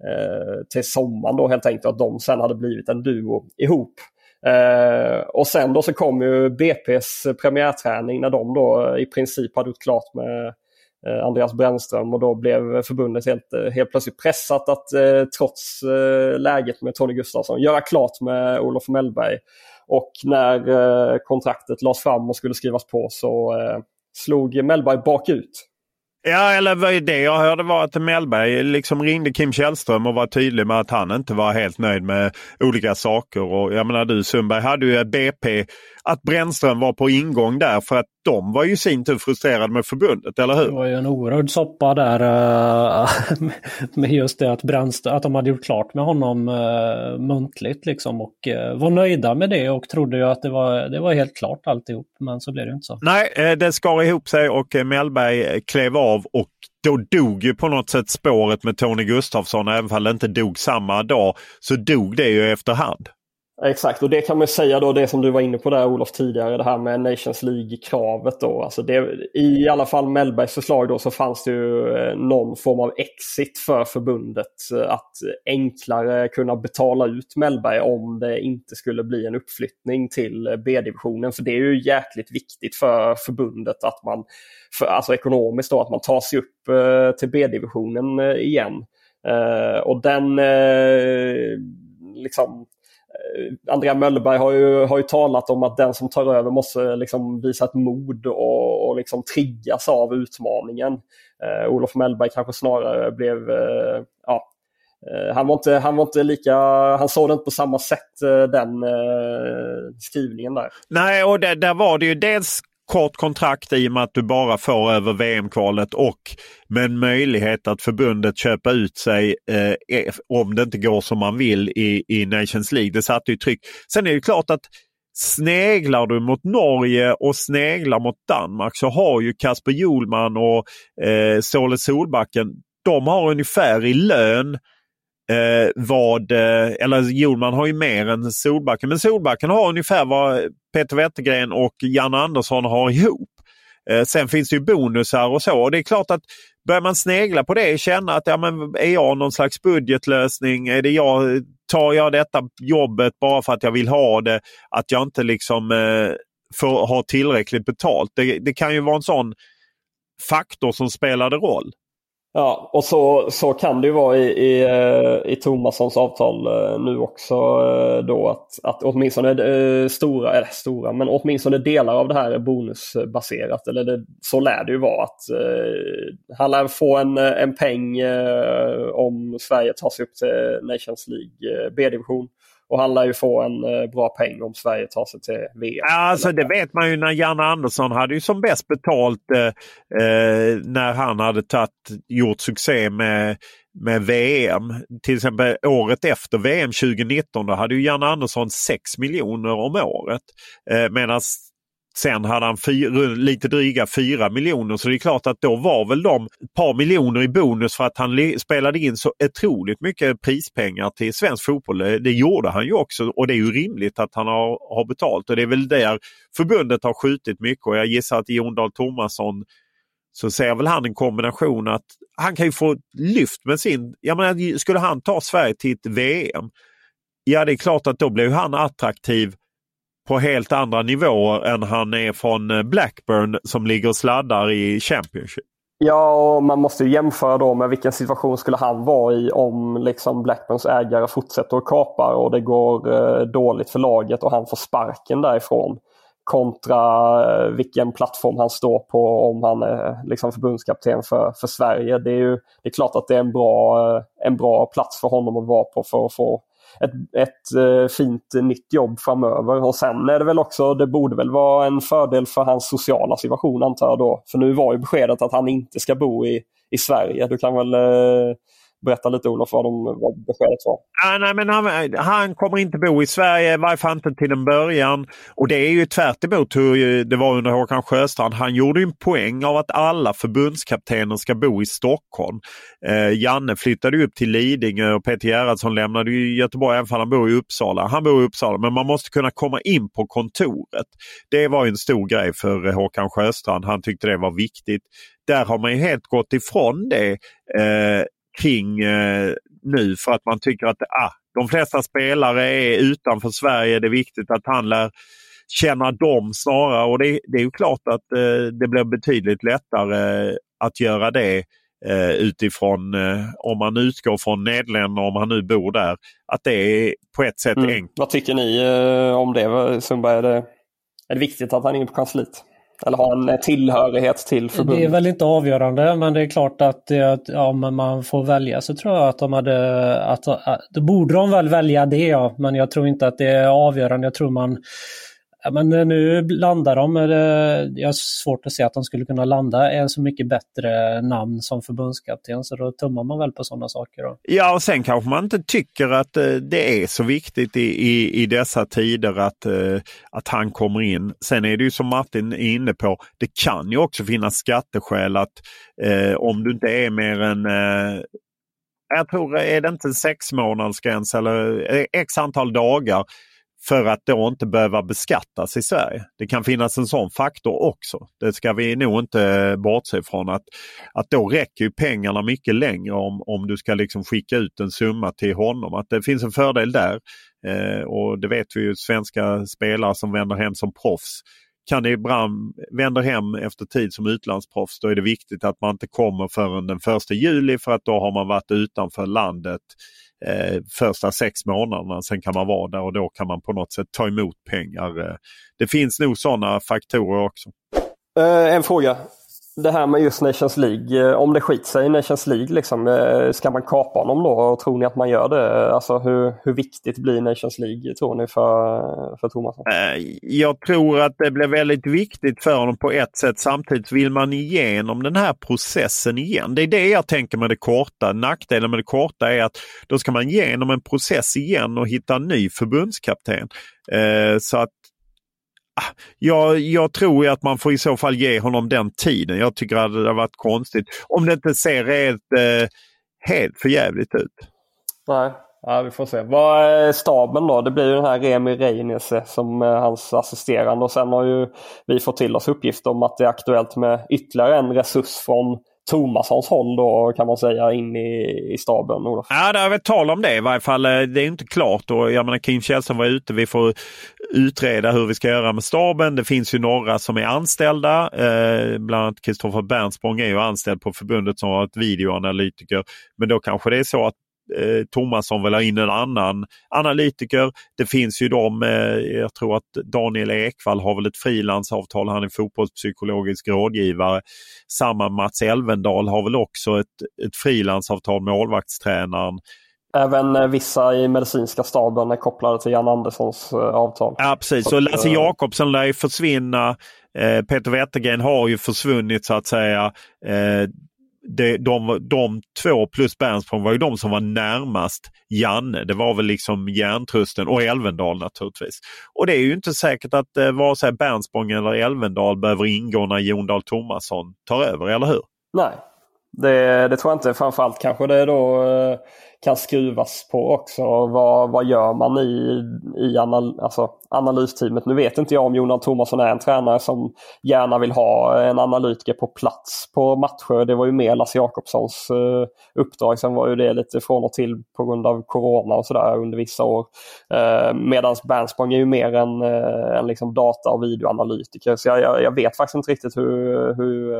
eh till sommaren då helt enkelt. Att de sen hade blivit en duo ihop. Eh, och sen då så kom ju BP's premiärträning när de då eh, i princip hade gjort klart med Eh, Andreas Brännström och då blev förbundet helt, eh, helt plötsligt pressat att eh, trots eh, läget med Tony Gustafsson göra klart med Olof Mellberg. Och när kontraktet lades fram och skulle skrivas på så slog Mellberg bakut. Ja, eller det jag hörde var att Mellberg liksom ringde Kim Källström och var tydlig med att han inte var helt nöjd med olika saker. Och jag menar du Sundberg hade ju BP att Brännström var på ingång där för att de var ju i sin tur frustrerade med förbundet, eller hur? Det var ju en oerhörd soppa där uh, [LAUGHS] med just det att Brännström, att de hade gjort klart med honom uh, muntligt liksom och uh, var nöjda med det och trodde ju att det var, det var helt klart alltihop. Men så blev det inte så. Nej, det skar ihop sig och Mellberg klev av och då dog ju på något sätt spåret med Tony Gustafsson. Även om det inte dog samma dag så dog det ju efterhand. Exakt, och det kan man säga då, det som du var inne på där Olof tidigare, det här med Nations League-kravet då. Alltså det, I alla fall Mellbergs förslag då så fanns det ju eh, någon form av exit för förbundet. Eh, att enklare kunna betala ut Mellberg om det inte skulle bli en uppflyttning till eh, B-divisionen. För det är ju jäkligt viktigt för förbundet att man, för, alltså ekonomiskt då, att man tar sig upp till B-divisionen igen. och den liksom Eh, Andrea Möllberg har ju, har ju talat om att den som tar över måste liksom visa ett mod och, och liksom triggas av utmaningen. Eh, Olof Mellberg kanske snarare blev, eh, ja, eh, han, var inte, han var inte lika, han såg det inte på samma sätt eh, den eh, skrivningen där. Nej, och där, där var det ju dels kort kontrakt i och med att du bara får över VM-kvalet och med en möjlighet att förbundet köpa ut sig eh, eh, om det inte går som man vill i, i Nations League. Det satte ju tryck. Sen är det klart att sneglar du mot Norge och sneglar mot Danmark så har ju Kasper Julman och eh, Ståle Solbacken, de har ungefär i lön eh, vad, eh, eller Julman har ju mer än Solbacken, men Solbacken har ungefär vad Peter Wettergren och Jan Andersson har ihop. Eh, sen finns det ju bonusar och så. Och det är klart att börjar man snegla på det och känna att ja, men är jag någon slags budgetlösning? Är det jag, tar jag detta jobbet bara för att jag vill ha det? Att jag inte liksom eh, får ha tillräckligt betalt. Det, det kan ju vara en sån faktor som spelade roll. Ja, och så, så kan det ju vara i, i, eh, i Tomassons avtal eh, nu också eh, då att, att åtminstone stora, eller stora, men åtminstone delar av det här är bonusbaserat. Eller det, så lär det ju vara att eh, han lär få en, en peng eh, om Sverige tar sig upp till Nations League B-division. Och han lär ju få en eh, bra peng om Sverige tar sig till VM. Alltså det vet man ju när Janne Andersson hade ju som bäst betalt eh, eh, när han hade tatt, gjort succé med, med VM. Till exempel året efter VM 2019 då hade ju Janne Andersson 6 miljoner om året. Eh, Medan Sen hade han fyra, lite dryga 4 miljoner så det är klart att då var väl de ett par miljoner i bonus för att han spelade in så otroligt mycket prispengar till svensk fotboll. Det gjorde han ju också och det är ju rimligt att han har, har betalt och det är väl där förbundet har skjutit mycket och jag gissar att Jon Dahl Tomasson så ser väl han en kombination att han kan ju få lyft med sin, jag menar skulle han ta Sverige till ett VM, ja det är klart att då blir han attraktiv på helt andra nivåer än han är från eh, Blackburn som ligger och sladdar i Championship. Ja, och man måste jämföra då med vilken situation skulle han vara i om liksom Blackburns ägare fortsätter att kapa och det går eh, dåligt för laget och han får sparken därifrån. Kontra eh, vilken plattform han står på om han är eh, liksom förbundskapten för, för Sverige. Det är ju det är klart att det är en bra, en bra plats för honom att vara på för att få ett, ett eh, fint nytt jobb framöver. Och sen är det väl också, det borde väl vara en fördel för hans sociala situation antar jag då. För nu var ju beskedet att han inte ska bo i, i Sverige. Du kan väl eh, berätta lite Olof vad, de, vad beskedet var. Ah, nej, men han, han, kommer inte bo i Sverige, i varje fall inte till en början. Och det är ju tvärt emot hur det var under Håkan Sjöstrand. Han gjorde en poäng av att alla förbundskaptener ska bo i Stockholm. Eh, Janne flyttade upp till Lidingö och Peter Gerhardsson lämnade ju Göteborg även om han bor i Uppsala. Han bor i Uppsala men man måste kunna komma in på kontoret. Det var en stor grej för eh, Håkan Sjöstrand. Han tyckte det var viktigt. Där har man ju helt gått ifrån det eh, kring eh, nu för att man tycker att ah, de flesta spelare är utanför Sverige. Det är viktigt att han lär känna dem snarare och det, det är ju klart att eh, det blir betydligt lättare att göra det eh, utifrån eh, om man utgår från Nederländerna om han nu bor där. Att det är på ett sätt mm. enkelt. Vad tycker ni eh, om det Sundberg? Är det, är det viktigt att han är inne på kansliet? Eller ha en tillhörighet till förbundet? Det är väl inte avgörande men det är klart att ja, man får välja så tror jag att de hade... Att, att, då borde de väl välja det ja, men jag tror inte att det är avgörande. Jag tror man Ja, men eh, nu landar de, eh, jag har svårt att se att de skulle kunna landa en så mycket bättre namn som förbundskapten så då tummar man väl på sådana saker. Då. Ja och sen kanske man inte tycker att eh, det är så viktigt i, i, i dessa tider att, att han kommer in. Sen är det ju som Martin är inne på, det kan ju också finnas skatteskäl att eh, om du inte är mer än eh, jag tror, är det inte en sex månadsgräns eller x antal dagar för att då inte behöva beskattas i Sverige. Det kan finnas en sån faktor också. Det ska vi nog inte bortse ifrån. Att, att då räcker ju pengarna mycket längre om, om du ska liksom skicka ut en summa till honom. Att det finns en fördel där. Eh, och det vet vi ju svenska spelare som vänder hem som proffs kan ibland vänder hem efter tid som utlandsproffs då är det viktigt att man inte kommer förrän den första juli för att då har man varit utanför landet eh, första sex månaderna. Sen kan man vara där och då kan man på något sätt ta emot pengar. Eh, det finns nog sådana faktorer också. Eh, en fråga det här med just Nations League, eh, om det skiter sig i Nations League, liksom, eh, ska man kapa honom då? Och tror ni att man gör det? Alltså hur, hur viktigt blir Nations League tror ni för, för Thomas? Eh, jag tror att det blir väldigt viktigt för honom på ett sätt. Samtidigt vill man igenom den här processen igen. Det är det jag tänker med det korta. Nackdelen med det korta är att då ska man igenom en process igen och hitta en ny förbundskapten. Så att Ah, jag, jag tror att man får i så fall ge honom den tiden. Jag tycker att det har varit konstigt. Om det inte ser helt, eh, helt förjävligt ut. Nej, ja, vi får se. Vad är staben då? Det blir ju den här Remi Reinese som är hans assisterande och sen har ju vi fått till oss uppgifter om att det är aktuellt med ytterligare en resurs från Tomassons håll då kan man säga in i, i staben? Olof? Ja, det har väl tal om det i varje fall. Eh, det är inte klart och jag menar Kim Källström var ute. Vi får utreda hur vi ska göra med staben. Det finns ju några som är anställda. Eh, bland annat Kristoffer Bernsprång är ju anställd på förbundet som har ett videoanalytiker. Men då kanske det är så att eh, Tomasson vill ha in en annan analytiker. Det finns ju de, eh, jag tror att Daniel Ekvall har väl ett frilansavtal, han är fotbollspsykologisk rådgivare. Samma Mats Elvendal har väl också ett, ett frilansavtal med målvaktstränaren. Även eh, vissa i medicinska staben är kopplade till Jan Anderssons eh, avtal. Ja precis, så Lasse eh, Jakobsson lär ju försvinna. Peter Wettergren har ju försvunnit så att säga det, de, de två plus Bernsprong var ju de som var närmast Janne. Det var väl liksom Järntrusten och Elvendal naturligtvis. Och det är ju inte säkert att eh, vare sig Bernsprong eller Elvendal behöver ingå när Jon Dahl Tomasson tar över, eller hur? Nej, det, det tror jag inte. Framförallt kanske det då eh, kan skruvas på också. Vad, vad gör man i, i anal, alltså analysteamet? Nu vet inte jag om Jonas Thomasson är en tränare som gärna vill ha en analytiker på plats på matcher. Det var ju mer Lasse Jakobssons uh, uppdrag. Sen var ju det lite från och till på grund av Corona och sådär under vissa år. Eh, uh, Medan Bernspång är ju mer en, uh, en liksom data och videoanalytiker. Så jag, jag, jag, vet faktiskt inte riktigt hur, hur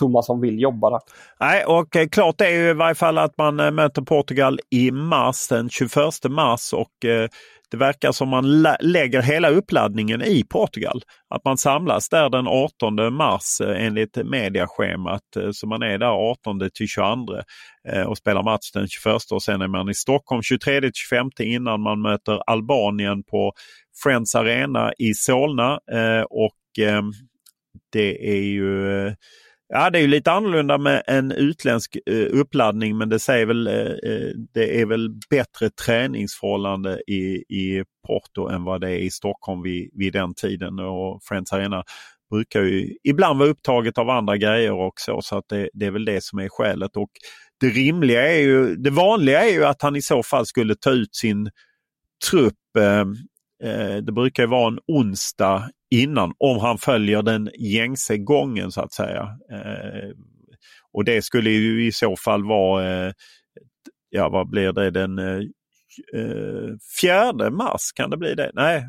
Tomasson vill jobba där. Nej, och eh, klart är ju i varje fall att man eh, möter Portugal i mars, den 21 mars och eh, det verkar som man lägger hela uppladdningen i Portugal. Att man samlas där den 18 mars enligt mediaschemat. Så man är där 18 till 22 och spelar match den 21 och sen är man i Stockholm 23 till 25 innan man möter Albanien på Friends Arena i Solna. Och ehm, det är ju Ja, det är ju lite annorlunda med en utländsk eh, uppladdning men det säger väl eh, eh, det är väl bättre träningsförhållande i, i Porto än vad det är i Stockholm vid, vid den tiden. Och Friends Arena brukar ju ibland vara upptaget av andra grejer också så att det, det är väl det som är skälet. Och det rimliga är ju, det vanliga är ju att han i så fall skulle ta ut sin trupp eh, eh, det brukar vara en onsdag innan om han följer den gängse gången så att säga. Eh, och det skulle ju i så fall vara, eh, ja vad blir det, den eh, eh fjärde mars kan det bli det? Nej,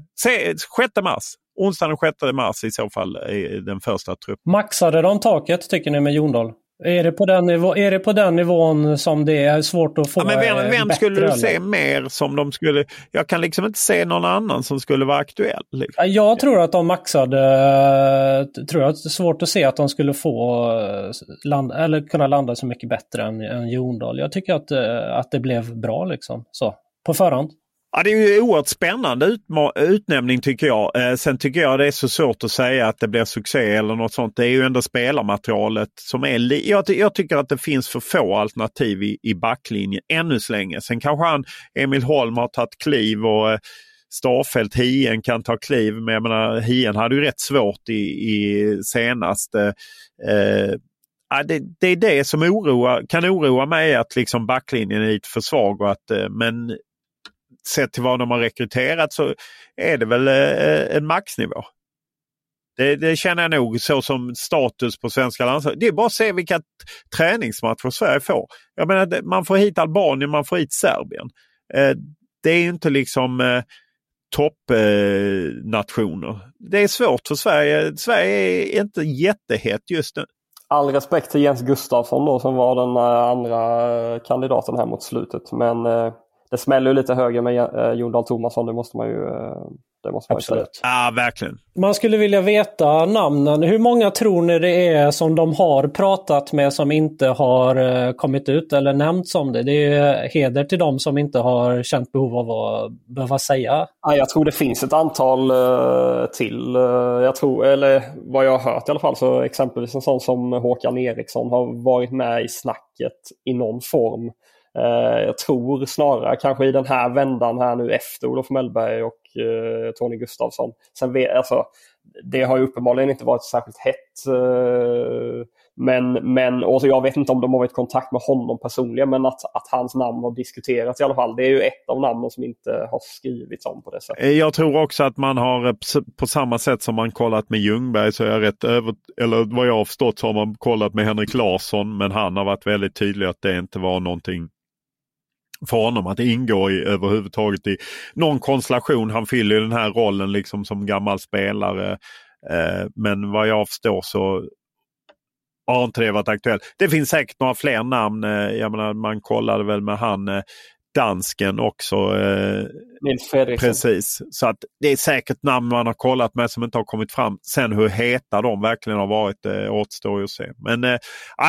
sjätte mars. Onsdagen den 6 mars i så fall är den första truppen. Maxade de taket tycker ni med Jondal? Är det, på den nivå, är det på den nivån som det är svårt att få ja, men Vem, vem skulle du se mer som de skulle... Jag kan liksom inte se någon annan som skulle vara aktuell. Liksom. Jag tror att de maxade... Tror jag, det är svårt att se att de skulle få land, eller kunna landa så mycket bättre än, än Jondal. Jag tycker att, att det blev bra liksom. Så, på förhand. Ja, det är ju oerhört spännande utnämning tycker jag. Eh, sen tycker jag det är så svårt att säga att det blir succé eller något sånt. Det är ju ändå spelarmaterialet som är... Jag, jag tycker att det finns för få alternativ i, i backlinjen ännu så länge. Sen kanske han, Emil Holm har tagit kliv och eh, Starfelt, Hien kan ta kliv. Men jag menar, Hien hade ju rätt svårt i, i senaste. Eh, eh, det, det, är det som oroar, kan oroa mig att liksom backlinjen är lite för svag. Och att, eh, men sett till vad de har rekryterat så är det väl eh, en maxnivå. Det, det, känner jag nog så som status på svenska landslaget. Det är bara att se vilka träningsmatcher Sverige får. Jag menar, man får hit Albanien, man får hit Serbien. Eh, det är inte liksom eh, toppnationer. Eh, det är svårt för Sverige. Sverige är inte jättehett just nu. All respekt till Jens Gustafsson då som var den eh, andra kandidaten här mot slutet. Men det smäller lite högre med Jon Dahl Tomasson, det måste man ju det måste man Absolut. Ja, verkligen. Man skulle vilja veta namnen. Hur många tror ni det är som de har pratat med som inte har eh, kommit ut eller nämnts om det? Det är heder till dem som inte har känt behov av att behöva säga. Ja, jag tror det finns ett antal till. Jag tror, eller vad jag har hört i alla fall, så exempelvis en sån som Håkan Eriksson har varit med i snacket i någon form. Eh, jag tror snarare kanske i den här vändan här nu efter Olof Mellberg och eh, Tony Gustafsson. Sen vet, alltså, det har ju uppenbarligen inte varit särskilt hett. Eh, men, men och jag vet inte om de har varit i kontakt med honom personligen men att, att hans namn har diskuterats i alla fall. Det är ju ett av namnen som inte har skrivits om på det sättet. Jag tror också att man har på samma sätt som man kollat med Ljungberg så är jag rätt över, eller vad jag har förstått så har man kollat med Henrik Larsson men han har varit väldigt tydlig att det inte var någonting för honom att ingå i överhuvudtaget i någon konstellation. Han fyller den här rollen liksom som gammal spelare. Eh, men vad jag förstår så har inte det varit aktuellt. Det finns säkert några fler namn. Eh, jag menar, man kollade väl med han eh, dansken också. Eh, Nils Fredriksson. Precis, så att det är säkert namn man har kollat med som inte har kommit fram. Sen hur heta de verkligen har varit eh, återstår ju att se. Men eh,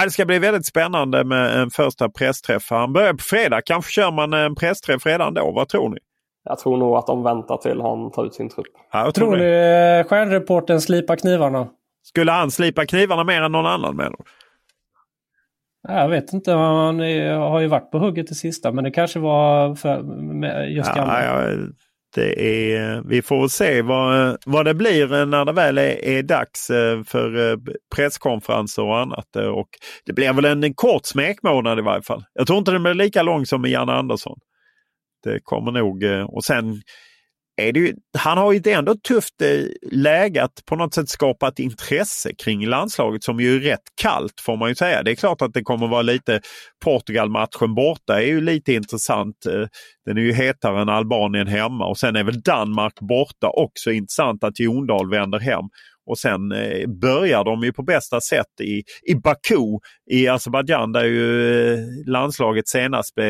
det ska bli väldigt spännande med en första pressträff. Han börjar på fredag. Kanske kör man en pressträff redan då. Vad tror ni? Jag tror nog att de väntar till han tar ut sin trupp. Ja, tror, tror ni eh, stjärnreporten slipar knivarna? Skulle han slipa knivarna mer än någon annan menar du? Jag vet inte, han har ju varit på hugget det sista men det kanske var för just ja, ja, det är, Vi får se vad, vad det blir när det väl är, är dags eh, för eh, presskonferenser och annat. Och det blir väl en kort smekmånad i varje fall. Jag tror inte den blir lika lång som med Janne Andersson. Det kommer nog eh, och sen är det ju, han har ju ändå tufft eh, läge att på något sätt skapa ett intresse kring landslaget som ju är rätt kallt får man ju säga. Det är klart att det kommer vara lite Portugal-matchen borta är ju lite intressant. Eh, den är ju hetare än Albanien hemma och sen är väl Danmark borta också intressant att Jondal vänder hem. Och sen eh, börjar de ju på bästa sätt i, i Baku i Azerbajdzjan där ju eh, landslaget senast blev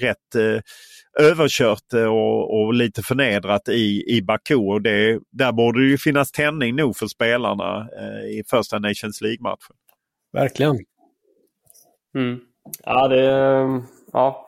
rätt överkört och, och lite förnedrat i, i Baku. Och det, där borde det ju finnas tändning nog för spelarna eh, i första Nations League-matchen. Verkligen. Mm. Ja, det, ja,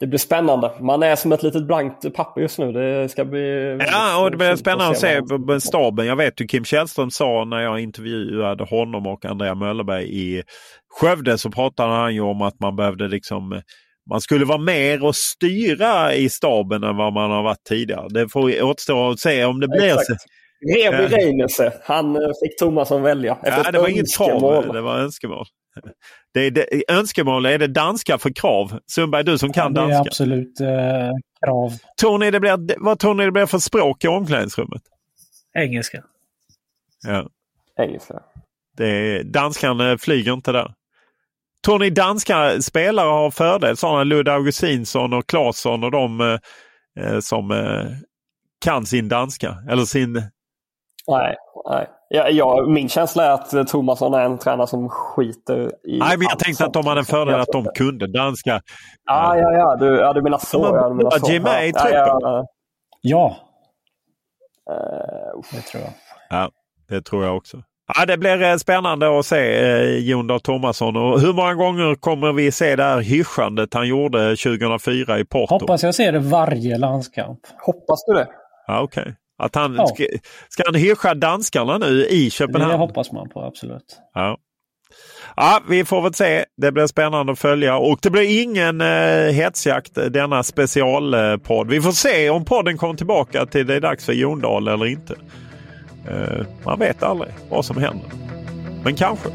det blir spännande. Man är som ett litet blankt papper just nu. Det ska bli... Ja, och det blir spännande att se på staben. Jag vet ju Kim Källström sa när jag intervjuade honom och Andrea Möllerberg i Skövde så pratade han ju om att man behövde liksom man skulle vara mer och styra i staben än vad man har varit tidigare. Det får återstå att se om det blir så. Revi Reinese, han eh, fick Tomasson välja. Ja, det var inget krav, det var önskemål. Det är det, önskemål, är det danska för krav? Sundberg, du som kan danska. Det är absolut eh, krav. Tror ni det blir, vad tror ni det blir för språk i omklädningsrummet? Engelska. Ja. Engelska. Det, danskan eh, flyger inte där. Tror ni danska spelare har fördel? Sådana Ludde Augustinsson och Claesson och de eh, eh, som eh, kan sin danska? Eller sin... Nej, nej. Ja, ja, min känsla är att Tomasson är en tränare som skiter i Nej, men jag tänkte att de hade en fördel att de kunde danska. Ah, ja, ja, du, ja, du menar så. Ja, du menar så. Jimmy i truppen? Ja. ja. Uh, det tror jag. Ja, det tror jag också. Ja, det blir eh, spännande att se eh, Jon Dahl Tomasson. Och hur många gånger kommer vi se det här hyschandet han gjorde 2004 i Porto? Hoppas jag ser det varje landskamp. Hoppas du det? Ja, Okej. Okay. Att han, ja. ska, ska han hyscha danskarna nu i Köpenhamn? Det hoppas man på, absolut. Ja. Ja, vi får väl se. Det blir spännande att följa och det blir ingen eh, hetsjakt denna specialpodd. Vi får se om podden kommer tillbaka till det är dags för Jondal eller inte. Eh, man vet aldrig vad som händer. Men kanske.